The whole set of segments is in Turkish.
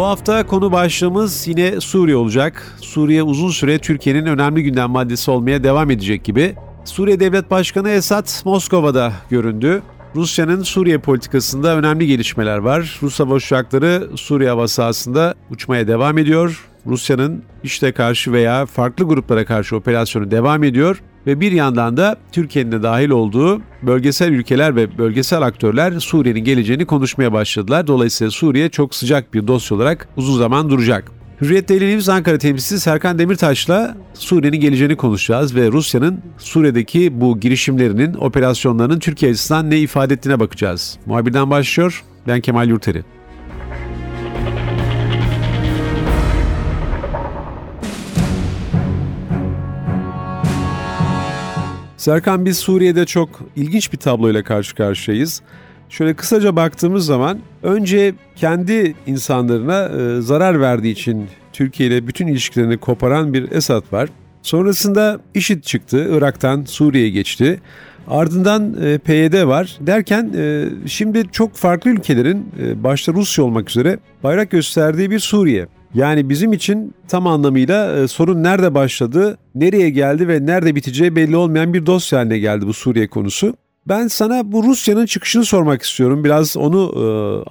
Bu hafta konu başlığımız yine Suriye olacak. Suriye uzun süre Türkiye'nin önemli gündem maddesi olmaya devam edecek gibi. Suriye Devlet Başkanı Esad Moskova'da göründü. Rusya'nın Suriye politikasında önemli gelişmeler var. Rus hava uçakları Suriye hava sahasında uçmaya devam ediyor. Rusya'nın işte karşı veya farklı gruplara karşı operasyonu devam ediyor ve bir yandan da Türkiye'nin de dahil olduğu bölgesel ülkeler ve bölgesel aktörler Suriye'nin geleceğini konuşmaya başladılar. Dolayısıyla Suriye çok sıcak bir dosya olarak uzun zaman duracak. Hürriyet Daily News Ankara temsilcisi Serkan Demirtaş'la Suriye'nin geleceğini konuşacağız ve Rusya'nın Suriye'deki bu girişimlerinin, operasyonlarının Türkiye açısından ne ifade ettiğine bakacağız. Muhabirden başlıyor, ben Kemal Yurteri. Serkan biz Suriye'de çok ilginç bir tabloyla karşı karşıyayız. Şöyle kısaca baktığımız zaman önce kendi insanlarına e, zarar verdiği için Türkiye ile bütün ilişkilerini koparan bir Esad var. Sonrasında IŞİD çıktı, Irak'tan Suriye'ye geçti. Ardından e, PYD var derken e, şimdi çok farklı ülkelerin e, başta Rusya olmak üzere bayrak gösterdiği bir Suriye. Yani bizim için tam anlamıyla e, sorun nerede başladı, nereye geldi ve nerede biteceği belli olmayan bir dosya haline geldi bu Suriye konusu. Ben sana bu Rusya'nın çıkışını sormak istiyorum. Biraz onu e,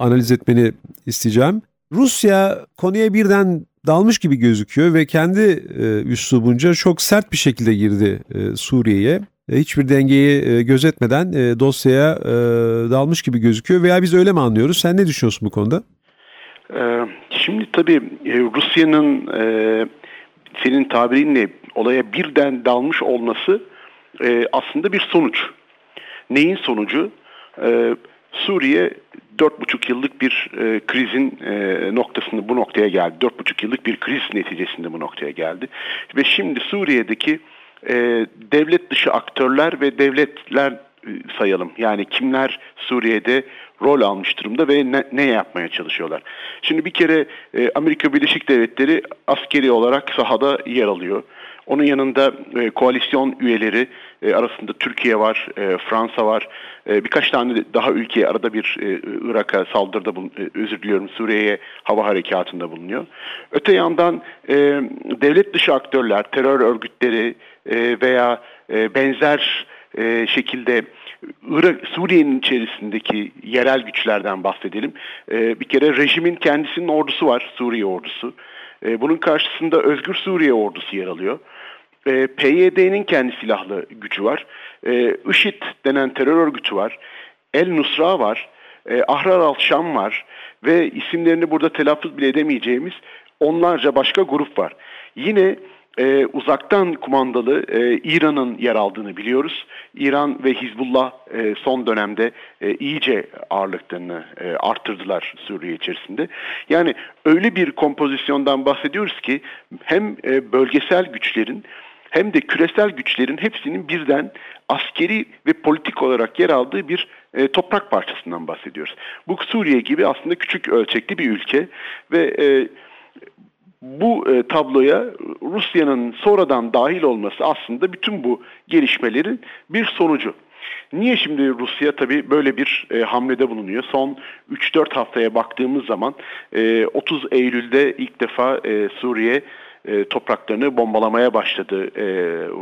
analiz etmeni isteyeceğim. Rusya konuya birden dalmış gibi gözüküyor ve kendi e, üslubunca çok sert bir şekilde girdi e, Suriye'ye. E, hiçbir dengeyi e, gözetmeden e, dosyaya e, dalmış gibi gözüküyor veya biz öyle mi anlıyoruz? Sen ne düşünüyorsun bu konuda? Şimdi tabii e, Rusya'nın e, senin tabirinle olaya birden dalmış olması e, aslında bir sonuç. Neyin sonucu? Ee, Suriye dört buçuk yıllık bir e, krizin e, noktasında bu noktaya geldi. Dört buçuk yıllık bir kriz neticesinde bu noktaya geldi. Ve şimdi Suriye'deki e, devlet dışı aktörler ve devletler e, sayalım. Yani kimler Suriye'de rol almış durumda ve ne, ne yapmaya çalışıyorlar. Şimdi bir kere e, Amerika Birleşik Devletleri askeri olarak sahada yer alıyor. Onun yanında e, koalisyon üyeleri e, arasında Türkiye var, e, Fransa var, e, birkaç tane daha ülke arada bir e, Irak'a saldırıda, bulun, e, özür diliyorum Suriye'ye hava harekatında bulunuyor. Öte yandan e, devlet dışı aktörler, terör örgütleri e, veya e, benzer e, şekilde Irak, Suriye'nin içerisindeki yerel güçlerden bahsedelim. E, bir kere rejimin kendisinin ordusu var, Suriye ordusu. E, bunun karşısında Özgür Suriye ordusu yer alıyor. E, PYD'nin kendi silahlı gücü var. E, IŞİD denen terör örgütü var. El Nusra var. E, Ahrar al-Şam var. Ve isimlerini burada telaffuz bile edemeyeceğimiz onlarca başka grup var. Yine e, uzaktan kumandalı e, İran'ın yer aldığını biliyoruz. İran ve Hizbullah e, son dönemde e, iyice ağırlıklarını e, arttırdılar Suriye içerisinde. Yani öyle bir kompozisyondan bahsediyoruz ki hem e, bölgesel güçlerin hem de küresel güçlerin hepsinin birden askeri ve politik olarak yer aldığı bir e, toprak parçasından bahsediyoruz. Bu Suriye gibi aslında küçük ölçekli bir ülke ve e, bu e, tabloya Rusya'nın sonradan dahil olması aslında bütün bu gelişmelerin bir sonucu. Niye şimdi Rusya tabii böyle bir e, hamlede bulunuyor? Son 3-4 haftaya baktığımız zaman e, 30 Eylül'de ilk defa e, Suriye e, topraklarını bombalamaya başladı e,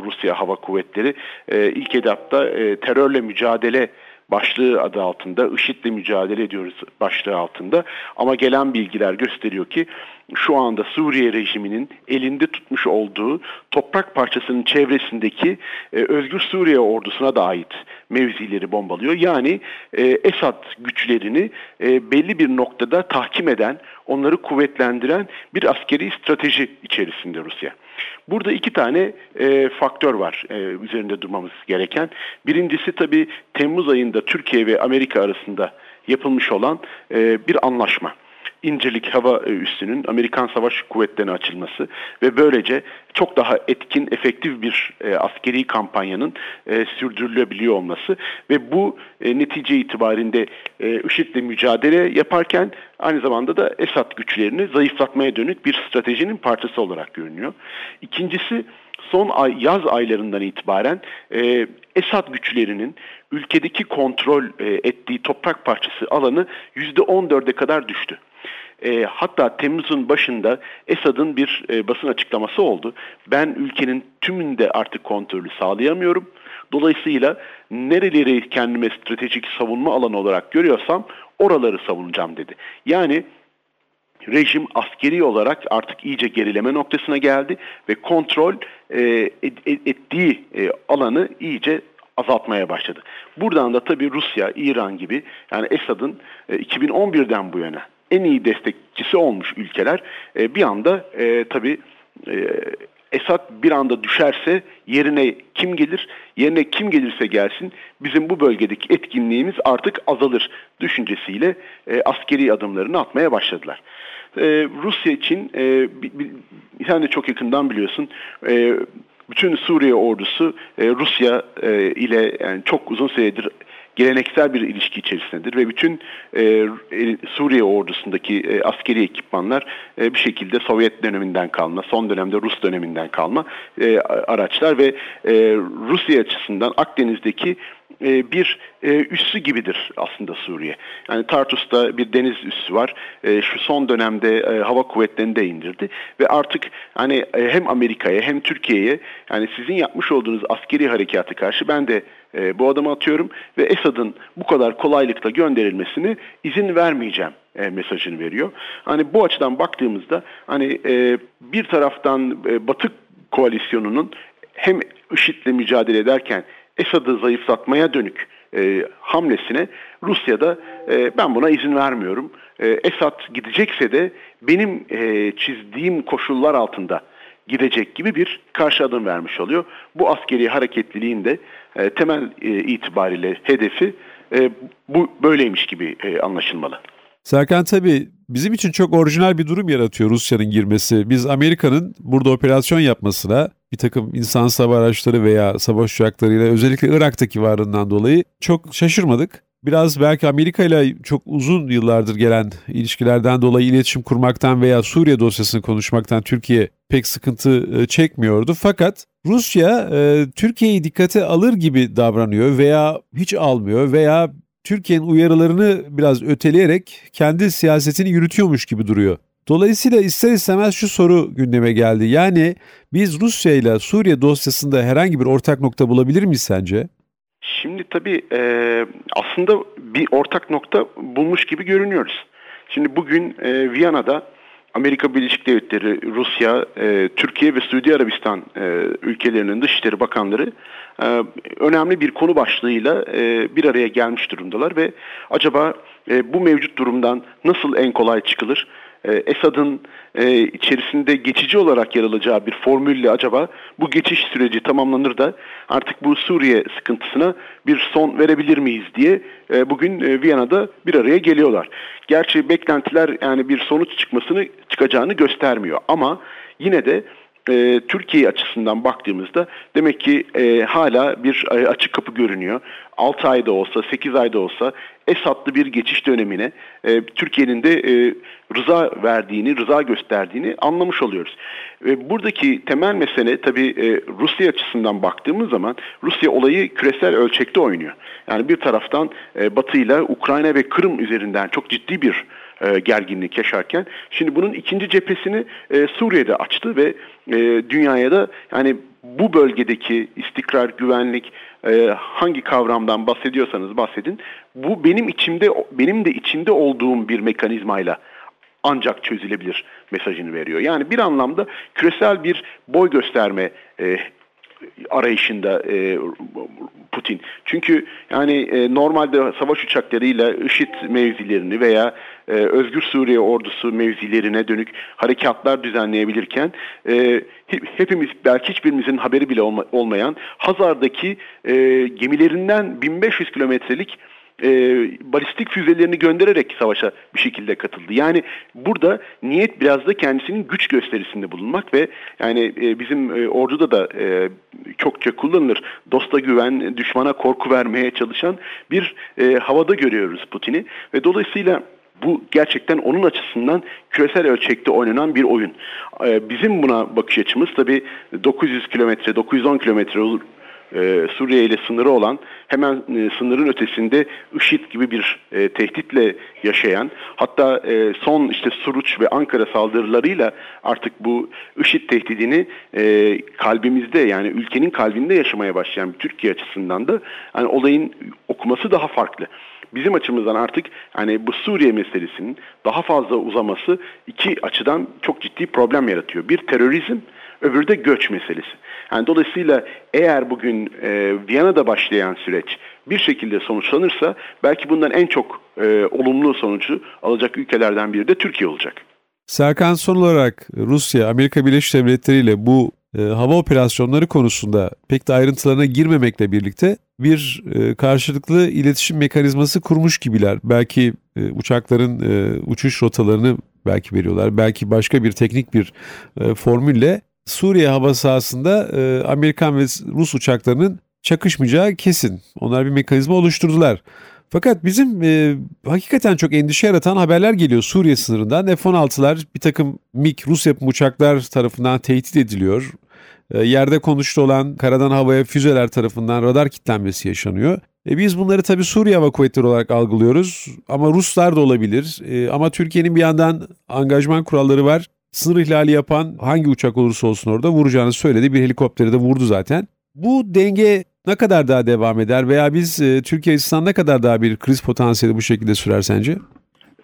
Rusya Hava Kuvvetleri. E, ilk etapta e, terörle mücadele başlığı adı altında IŞİD'le mücadele ediyoruz başlığı altında ama gelen bilgiler gösteriyor ki şu anda Suriye rejiminin elinde tutmuş olduğu toprak parçasının çevresindeki e, Özgür Suriye ordusuna da ait mevzileri bombalıyor. Yani e, Esad güçlerini e, belli bir noktada tahkim eden, onları kuvvetlendiren bir askeri strateji içerisinde Rusya. Burada iki tane e, faktör var e, üzerinde durmamız gereken. Birincisi tabii Temmuz ayında Türkiye ve Amerika arasında yapılmış olan e, bir anlaşma. İncirlik Hava Üssü'nün Amerikan Savaş Kuvvetleri'ne açılması ve böylece çok daha etkin, efektif bir e, askeri kampanyanın e, sürdürülebiliyor olması ve bu e, netice itibarinde e, IŞİD'le mücadele yaparken aynı zamanda da Esad güçlerini zayıflatmaya dönük bir stratejinin parçası olarak görünüyor. İkincisi son ay, yaz aylarından itibaren e, Esad güçlerinin ülkedeki kontrol e, ettiği toprak parçası alanı %14'e kadar düştü. E, hatta Temmuz'un başında Esad'ın bir e, basın açıklaması oldu. Ben ülkenin tümünde artık kontrolü sağlayamıyorum. Dolayısıyla nereleri kendime stratejik savunma alanı olarak görüyorsam oraları savunacağım dedi. Yani rejim askeri olarak artık iyice gerileme noktasına geldi ve kontrol e, et, ettiği e, alanı iyice azaltmaya başladı. Buradan da tabii Rusya, İran gibi yani Esad'ın e, 2011'den bu yana en iyi destekçisi olmuş ülkeler e, bir anda e, tabii e, Esad bir anda düşerse yerine kim gelir? Yerine kim gelirse gelsin bizim bu bölgedeki etkinliğimiz artık azalır düşüncesiyle e, askeri adımlarını atmaya başladılar. E, Rusya için e, sen de çok yakından biliyorsun e, bütün Suriye ordusu e, Rusya e, ile yani çok uzun süredir geleneksel bir ilişki içerisindedir ve bütün e, e, Suriye ordusundaki e, askeri ekipmanlar e, bir şekilde Sovyet döneminden kalma, son dönemde Rus döneminden kalma e, araçlar ve e, Rusya açısından Akdeniz'deki e, bir e, üssü gibidir aslında Suriye. Yani Tartus'ta bir deniz üssü var. E, şu son dönemde hava kuvvetlerini de indirdi ve artık hani hem Amerika'ya hem Türkiye'ye yani sizin yapmış olduğunuz askeri harekatı karşı ben de bu adımı atıyorum ve Esad'ın bu kadar kolaylıkla gönderilmesini izin vermeyeceğim mesajını veriyor. Hani bu açıdan baktığımızda hani bir taraftan Batı koalisyonunun hem IŞİD'le mücadele ederken Esad'ı zayıflatmaya dönük e, hamlesine Rusya'da e, ben buna izin vermiyorum. E, Esad gidecekse de benim e, çizdiğim koşullar altında gidecek gibi bir karşı adım vermiş oluyor. Bu askeri hareketliliğin de e, temel e, itibariyle hedefi e, bu böyleymiş gibi e, anlaşılmalı. Serkan tabii bizim için çok orijinal bir durum yaratıyor Rusya'nın girmesi. Biz Amerika'nın burada operasyon yapmasına bir takım insan hava araçları veya savaş uçaklarıyla özellikle Irak'taki varlığından dolayı çok şaşırmadık. Biraz belki Amerika ile çok uzun yıllardır gelen ilişkilerden dolayı iletişim kurmaktan veya Suriye dosyasını konuşmaktan Türkiye pek sıkıntı e, çekmiyordu. Fakat Rusya e, Türkiye'yi dikkate alır gibi davranıyor veya hiç almıyor veya Türkiye'nin uyarılarını biraz öteleyerek kendi siyasetini yürütüyormuş gibi duruyor. Dolayısıyla ister istemez şu soru gündeme geldi. Yani biz Rusya ile Suriye dosyasında herhangi bir ortak nokta bulabilir miyiz sence? Şimdi tabii e, aslında bir ortak nokta bulmuş gibi görünüyoruz. Şimdi bugün e, Viyana'da Amerika Birleşik Devletleri, Rusya, e, Türkiye ve Suudi Arabistan e, ülkelerinin dışişleri bakanları e, önemli bir konu başlığıyla e, bir araya gelmiş durumdalar ve acaba e, bu mevcut durumdan nasıl en kolay çıkılır? E, Esad'ın e, içerisinde geçici olarak yer alacağı bir formülle acaba bu geçiş süreci tamamlanır da artık bu Suriye sıkıntısına bir son verebilir miyiz diye e, bugün Viyana'da bir araya geliyorlar. Gerçi beklentiler yani bir sonuç çıkmasını çıkacağını göstermiyor ama yine de e, Türkiye açısından baktığımızda demek ki e, hala bir e, açık kapı görünüyor. 6 ayda olsa 8 ayda olsa Esad'lı bir geçiş dönemine e, Türkiye'nin de e, rıza verdiğini, rıza gösterdiğini anlamış oluyoruz. E, buradaki temel mesele tabii e, Rusya açısından baktığımız zaman Rusya olayı küresel ölçekte oynuyor. Yani bir taraftan e, Batı ile Ukrayna ve Kırım üzerinden çok ciddi bir e, gerginlik yaşarken şimdi bunun ikinci cephesini e, Suriye'de açtı ve e, dünyaya da yani bu bölgedeki istikrar, güvenlik e, hangi kavramdan bahsediyorsanız bahsedin. Bu benim içimde benim de içinde olduğum bir mekanizmayla ancak çözülebilir mesajını veriyor. Yani bir anlamda küresel bir boy gösterme e, arayışında e, Putin. Çünkü yani e, normalde savaş uçaklarıyla IŞİD mevzilerini veya e, Özgür Suriye ordusu mevzilerine dönük harekatlar düzenleyebilirken e, hepimiz belki hiçbirimizin haberi bile olma, olmayan Hazar'daki e, gemilerinden 1500 kilometrelik e, balistik füzelerini göndererek savaşa bir şekilde katıldı. Yani burada niyet biraz da kendisinin güç gösterisinde bulunmak ve yani e, bizim e, orduda da e, çokça kullanılır. Dosta güven, düşmana korku vermeye çalışan bir e, havada görüyoruz Putin'i ve dolayısıyla bu gerçekten onun açısından küresel ölçekte oynanan bir oyun. Ee, bizim buna bakış açımız tabii 900 kilometre, 910 kilometre e, Suriye ile sınırı olan hemen e, sınırın ötesinde IŞİD gibi bir e, tehditle yaşayan hatta son işte Suruç ve Ankara saldırılarıyla artık bu IŞİD tehdidini kalbimizde yani ülkenin kalbinde yaşamaya başlayan bir Türkiye açısından da yani olayın okuması daha farklı. Bizim açımızdan artık hani bu Suriye meselesinin daha fazla uzaması iki açıdan çok ciddi problem yaratıyor. Bir terörizm, öbürü de göç meselesi. Yani dolayısıyla eğer bugün e, Viyana'da başlayan süreç bir şekilde sonuçlanırsa belki bundan en çok e, olumlu sonucu alacak ülkelerden biri de Türkiye olacak. Serkan son olarak Rusya, Amerika Birleşik Devletleri ile bu e, hava operasyonları konusunda pek de ayrıntılarına girmemekle birlikte bir e, karşılıklı iletişim mekanizması kurmuş gibiler. Belki e, uçakların e, uçuş rotalarını belki veriyorlar. Belki başka bir teknik bir e, formülle Suriye hava sahasında e, Amerikan ve Rus uçaklarının çakışmayacağı kesin. Onlar bir mekanizma oluşturdular. Fakat bizim e, hakikaten çok endişe yaratan haberler geliyor Suriye sınırından. F-16'lar bir takım MiG Rus yapım uçaklar tarafından tehdit ediliyor. E, yerde konuştu olan karadan havaya füzeler tarafından radar kitlenmesi yaşanıyor. E, biz bunları tabii Suriye Hava Kuvvetleri olarak algılıyoruz ama Ruslar da olabilir. E, ama Türkiye'nin bir yandan angajman kuralları var. Sınır ihlali yapan hangi uçak olursa olsun orada vuracağını söyledi. Bir helikopteri de vurdu zaten. Bu denge ne kadar daha devam eder veya biz e, Türkiye açısından ne kadar daha bir kriz potansiyeli bu şekilde sürer sence?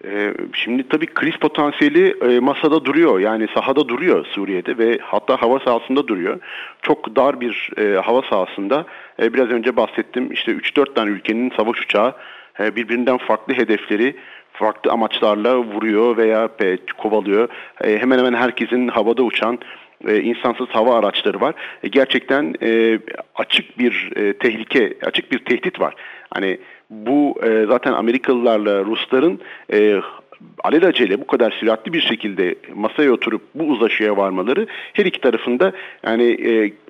E, şimdi tabii kriz potansiyeli e, masada duruyor yani sahada duruyor Suriye'de ve hatta hava sahasında duruyor. Çok dar bir hava sahasında biraz önce bahsettim işte 3-4 tane ülkenin savaş uçağı birbirinden farklı hedefleri farklı amaçlarla vuruyor veya kovalıyor. E, hemen hemen herkesin havada uçan e, insansız hava araçları var. E, gerçekten açık bir tehlike, açık bir tehdit var. Hani bu zaten Amerikalılarla Rusların e, alelacele bu kadar süratli bir şekilde masaya oturup bu uzlaşıya varmaları her iki tarafında yani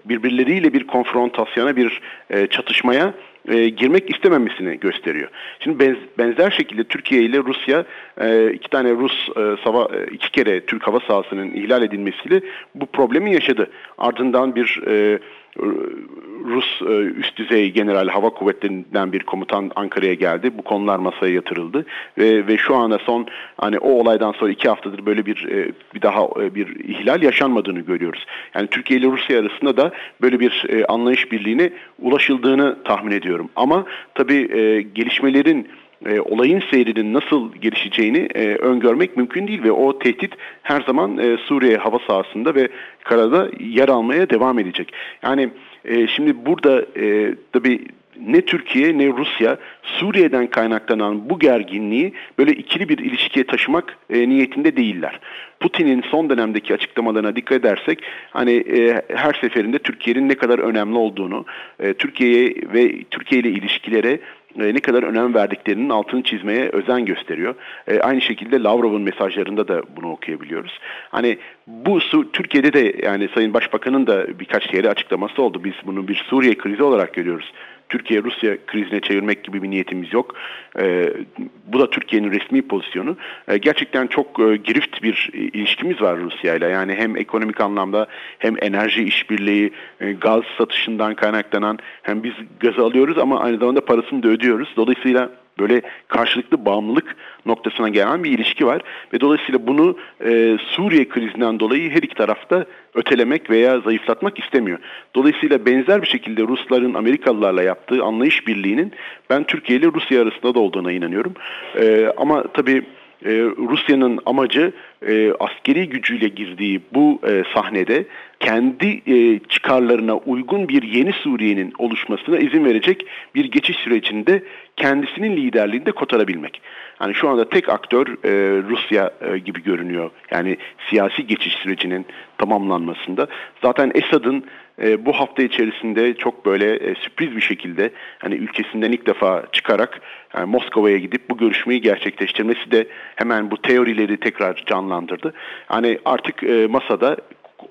birbirleriyle bir konfrontasyona, bir çatışmaya e, girmek istememesini gösteriyor. Şimdi benz, benzer şekilde Türkiye ile Rusya e, iki tane Rus e, sava, e, iki kere Türk hava sahasının ihlal edilmesiyle bu problemi yaşadı. Ardından bir e, Rus e, üst düzey general hava kuvvetlerinden bir komutan Ankara'ya geldi. Bu konular masaya yatırıldı ve, ve şu anda son hani o olaydan sonra iki haftadır böyle bir e, bir daha e, bir ihlal yaşanmadığını görüyoruz. Yani Türkiye ile Rusya arasında da böyle bir anlayış birliğine ulaşıldığını tahmin ediyorum. Ama tabii gelişmelerin e, olayın seyrinin nasıl gelişeceğini e, öngörmek mümkün değil ve o tehdit her zaman e, Suriye hava sahasında ve karada yer almaya devam edecek. Yani e, şimdi burada e, tabii ne Türkiye ne Rusya Suriye'den kaynaklanan bu gerginliği böyle ikili bir ilişkiye taşımak e, niyetinde değiller. Putin'in son dönemdeki açıklamalarına dikkat edersek hani e, her seferinde Türkiye'nin ne kadar önemli olduğunu, e, Türkiye'ye ve Türkiye ile ilişkilere e, ne kadar önem verdiklerinin altını çizmeye özen gösteriyor. E, aynı şekilde Lavrov'un mesajlarında da bunu okuyabiliyoruz. Hani bu Türkiye'de de yani Sayın Başbakan'ın da birkaç yere açıklaması oldu. Biz bunu bir Suriye krizi olarak görüyoruz. Türkiye-Rusya krizine çevirmek gibi bir niyetimiz yok. E, bu da Türkiye'nin resmi pozisyonu. E, gerçekten çok e, girift bir ilişkimiz var Rusya ile. Yani hem ekonomik anlamda hem enerji işbirliği, e, gaz satışından kaynaklanan hem biz gazı alıyoruz ama aynı zamanda parasını da ödüyoruz. Dolayısıyla böyle karşılıklı bağımlılık noktasına gelen bir ilişki var ve dolayısıyla bunu e, Suriye krizinden dolayı her iki tarafta ötelemek veya zayıflatmak istemiyor. Dolayısıyla benzer bir şekilde Rusların Amerikalılarla yaptığı anlayış birliğinin ben Türkiye ile Rusya arasında da olduğuna inanıyorum. E, ama tabii e, Rusya'nın amacı e, askeri gücüyle girdiği bu e, sahnede kendi e, çıkarlarına uygun bir yeni Suriye'nin oluşmasına izin verecek bir geçiş sürecinde kendisinin liderliğinde kotarabilmek. Yani şu anda tek aktör e, Rusya e, gibi görünüyor. Yani siyasi geçiş sürecinin tamamlanmasında. Zaten Esad'ın e, bu hafta içerisinde çok böyle e, sürpriz bir şekilde hani ülkesinden ilk defa çıkarak yani Moskova'ya gidip bu görüşmeyi gerçekleştirmesi de hemen bu teorileri tekrar canlandırdı. Hani artık e, masada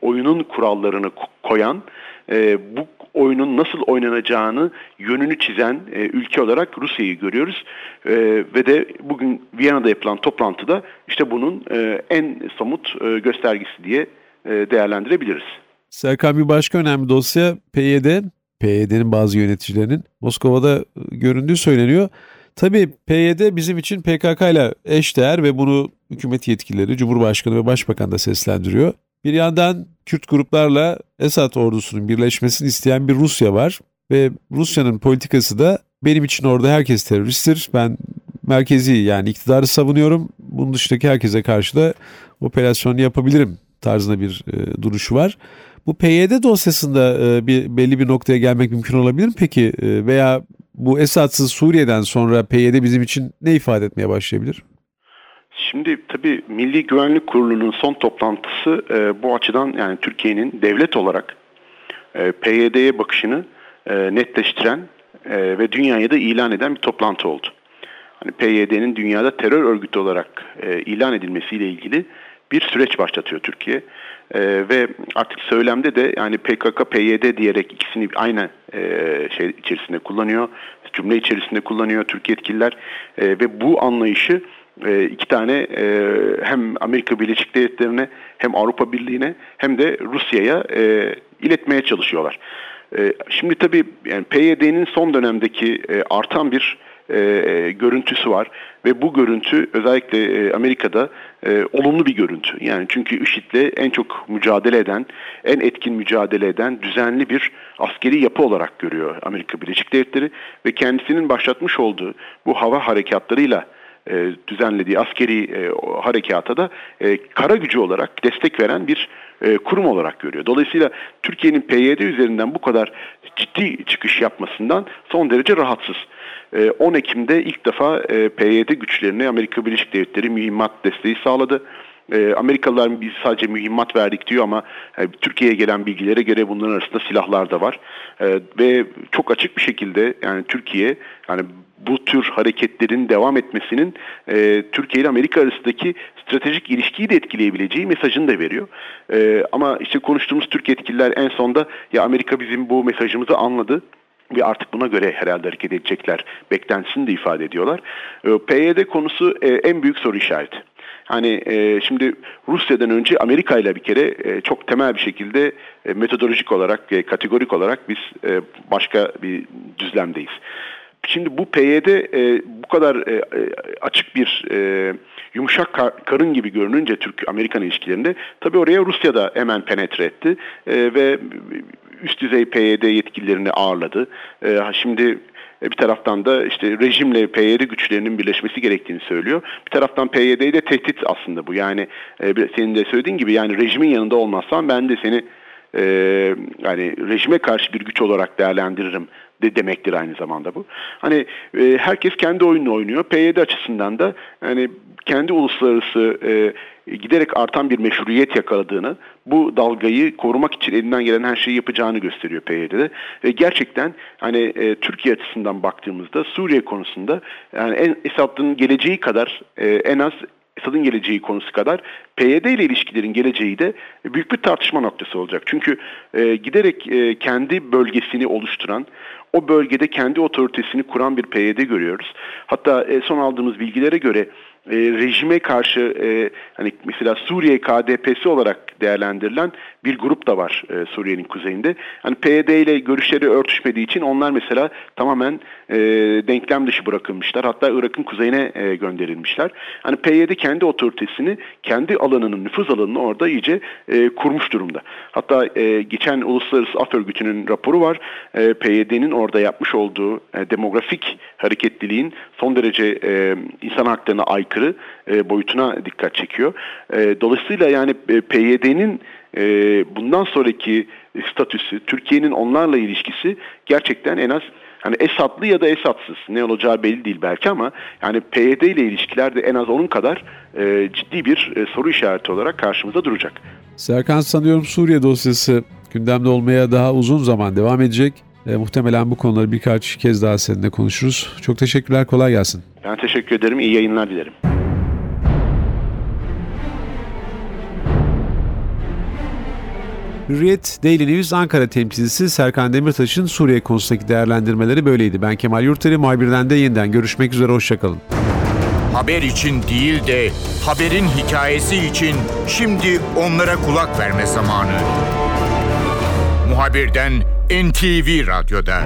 oyunun kurallarını koyan, e, bu oyunun nasıl oynanacağını yönünü çizen e, ülke olarak Rusya'yı görüyoruz. E, ve de bugün Viyana'da yapılan toplantıda işte bunun e, en somut e, göstergesi diye e, değerlendirebiliriz. Serkan bir başka önemli dosya PYD. PYD'nin bazı yöneticilerinin Moskova'da göründüğü söyleniyor. Tabii PYD bizim için PKK ile eşdeğer ve bunu hükümet yetkilileri, Cumhurbaşkanı ve Başbakan da seslendiriyor. Bir yandan Kürt gruplarla Esad ordusunun birleşmesini isteyen bir Rusya var ve Rusya'nın politikası da benim için orada herkes teröristtir. Ben merkezi yani iktidarı savunuyorum. Bunun dışındaki herkese karşı da operasyon yapabilirim tarzında bir e, duruşu var. Bu PYD dosyasında e, bir belli bir noktaya gelmek mümkün olabilir mi peki? E, veya bu Esad'sız Suriye'den sonra PYD bizim için ne ifade etmeye başlayabilir? Şimdi tabii Milli Güvenlik Kurulu'nun son toplantısı e, bu açıdan yani Türkiye'nin devlet olarak e, PYD'ye bakışını e, netleştiren e, ve dünyaya da ilan eden bir toplantı oldu. Hani PYD'nin dünyada terör örgütü olarak e, ilan edilmesiyle ilgili bir süreç başlatıyor Türkiye. E, ve artık söylemde de yani PKK, PYD diyerek ikisini aynı e, şey içerisinde kullanıyor, cümle içerisinde kullanıyor Türkiye yetkililer e, ve bu anlayışı e, iki tane e, hem Amerika Birleşik Devletleri'ne hem Avrupa Birliği'ne hem de Rusya'ya e, iletmeye çalışıyorlar. E, şimdi tabii yani PYD'nin son dönemdeki e, artan bir e, görüntüsü var ve bu görüntü özellikle e, Amerika'da e, olumlu bir görüntü. Yani çünkü IŞİD'le en çok mücadele eden, en etkin mücadele eden düzenli bir askeri yapı olarak görüyor Amerika Birleşik Devletleri ve kendisinin başlatmış olduğu bu hava harekatlarıyla e, düzenlediği askeri e, harekata da e, kara gücü olarak destek veren bir e, kurum olarak görüyor. Dolayısıyla Türkiye'nin PYD üzerinden bu kadar ciddi çıkış yapmasından son derece rahatsız. 10 Ekim'de ilk defa PYD güçlerine Amerika Birleşik Devletleri mühimmat desteği sağladı. Amerikalılar biz sadece mühimmat verdik diyor ama Türkiye'ye gelen bilgilere göre bunların arasında silahlar da var. ve çok açık bir şekilde yani Türkiye yani bu tür hareketlerin devam etmesinin e, Türkiye ile Amerika arasındaki stratejik ilişkiyi de etkileyebileceği mesajını da veriyor. E, ama işte konuştuğumuz Türk yetkililer en sonda ya Amerika bizim bu mesajımızı anladı ve artık buna göre herhalde hareket edecekler beklentisini de ifade ediyorlar. E, PYD konusu e, en büyük soru işareti. Hani e, şimdi Rusya'dan önce Amerika ile bir kere e, çok temel bir şekilde e, metodolojik olarak, e, kategorik olarak biz e, başka bir düzlemdeyiz. Şimdi bu PYD e, bu kadar e, e, açık bir e, yumuşak kar, karın gibi görününce Türk-Amerikan ilişkilerinde tabii oraya Rusya da hemen penetre etti e, ve üst düzey PYD yetkililerini ağırladı. E, şimdi bir taraftan da işte rejimle PYD güçlerinin birleşmesi gerektiğini söylüyor. Bir taraftan PYD'yi de tehdit aslında bu. Yani e, senin de söylediğin gibi yani rejimin yanında olmazsan ben de seni e, yani rejime karşı bir güç olarak değerlendiririm de demektir aynı zamanda bu. Hani e, herkes kendi oyununu oynuyor. PYD açısından da yani kendi uluslararası e, giderek artan bir meşruiyet yakaladığını, bu dalgayı korumak için elinden gelen her şeyi yapacağını gösteriyor PYD'de. Ve gerçekten hani e, Türkiye açısından baktığımızda Suriye konusunda yani en Esad'ın geleceği kadar e, en az Esad'ın geleceği konusu kadar PYD ile ilişkilerin geleceği de büyük bir tartışma noktası olacak. Çünkü e, giderek e, kendi bölgesini oluşturan, o bölgede kendi otoritesini kuran bir PYD görüyoruz. Hatta e, son aldığımız bilgilere göre e, rejime karşı e, hani mesela Suriye KDP'si olarak değerlendirilen bir grup da var e, Suriye'nin kuzeyinde. Hani PYD ile görüşleri örtüşmediği için onlar mesela tamamen e, denklem dışı bırakılmışlar. Hatta Irak'ın kuzeyine e, gönderilmişler. Hani PYD kendi otoritesini, kendi alanının, nüfuz alanını orada iyice e, kurmuş durumda. Hatta e, geçen Uluslararası Af Örgütü'nün raporu var. E, PYD'nin orada yapmış olduğu e, demografik hareketliliğin son derece e, insan haklarına aykırı aykırı e, boyutuna dikkat çekiyor. E, dolayısıyla yani e, PYD'nin e, bundan sonraki statüsü, Türkiye'nin onlarla ilişkisi gerçekten en az hani Esadlı ya da Esadsız ne olacağı belli değil belki ama yani PYD ile ilişkiler de en az onun kadar e, ciddi bir e, soru işareti olarak karşımıza duracak. Serkan sanıyorum Suriye dosyası gündemde olmaya daha uzun zaman devam edecek. E, muhtemelen bu konuları birkaç kez daha seninle konuşuruz. Çok teşekkürler, kolay gelsin. Ben teşekkür ederim, iyi yayınlar dilerim. Hürriyet Daily News Ankara temsilcisi Serkan Demirtaş'ın Suriye konusundaki değerlendirmeleri böyleydi. Ben Kemal Yurteri, muhabirden de yeniden görüşmek üzere, hoşçakalın. Haber için değil de haberin hikayesi için şimdi onlara kulak verme zamanı. Muhabirden NTV Radyo'da.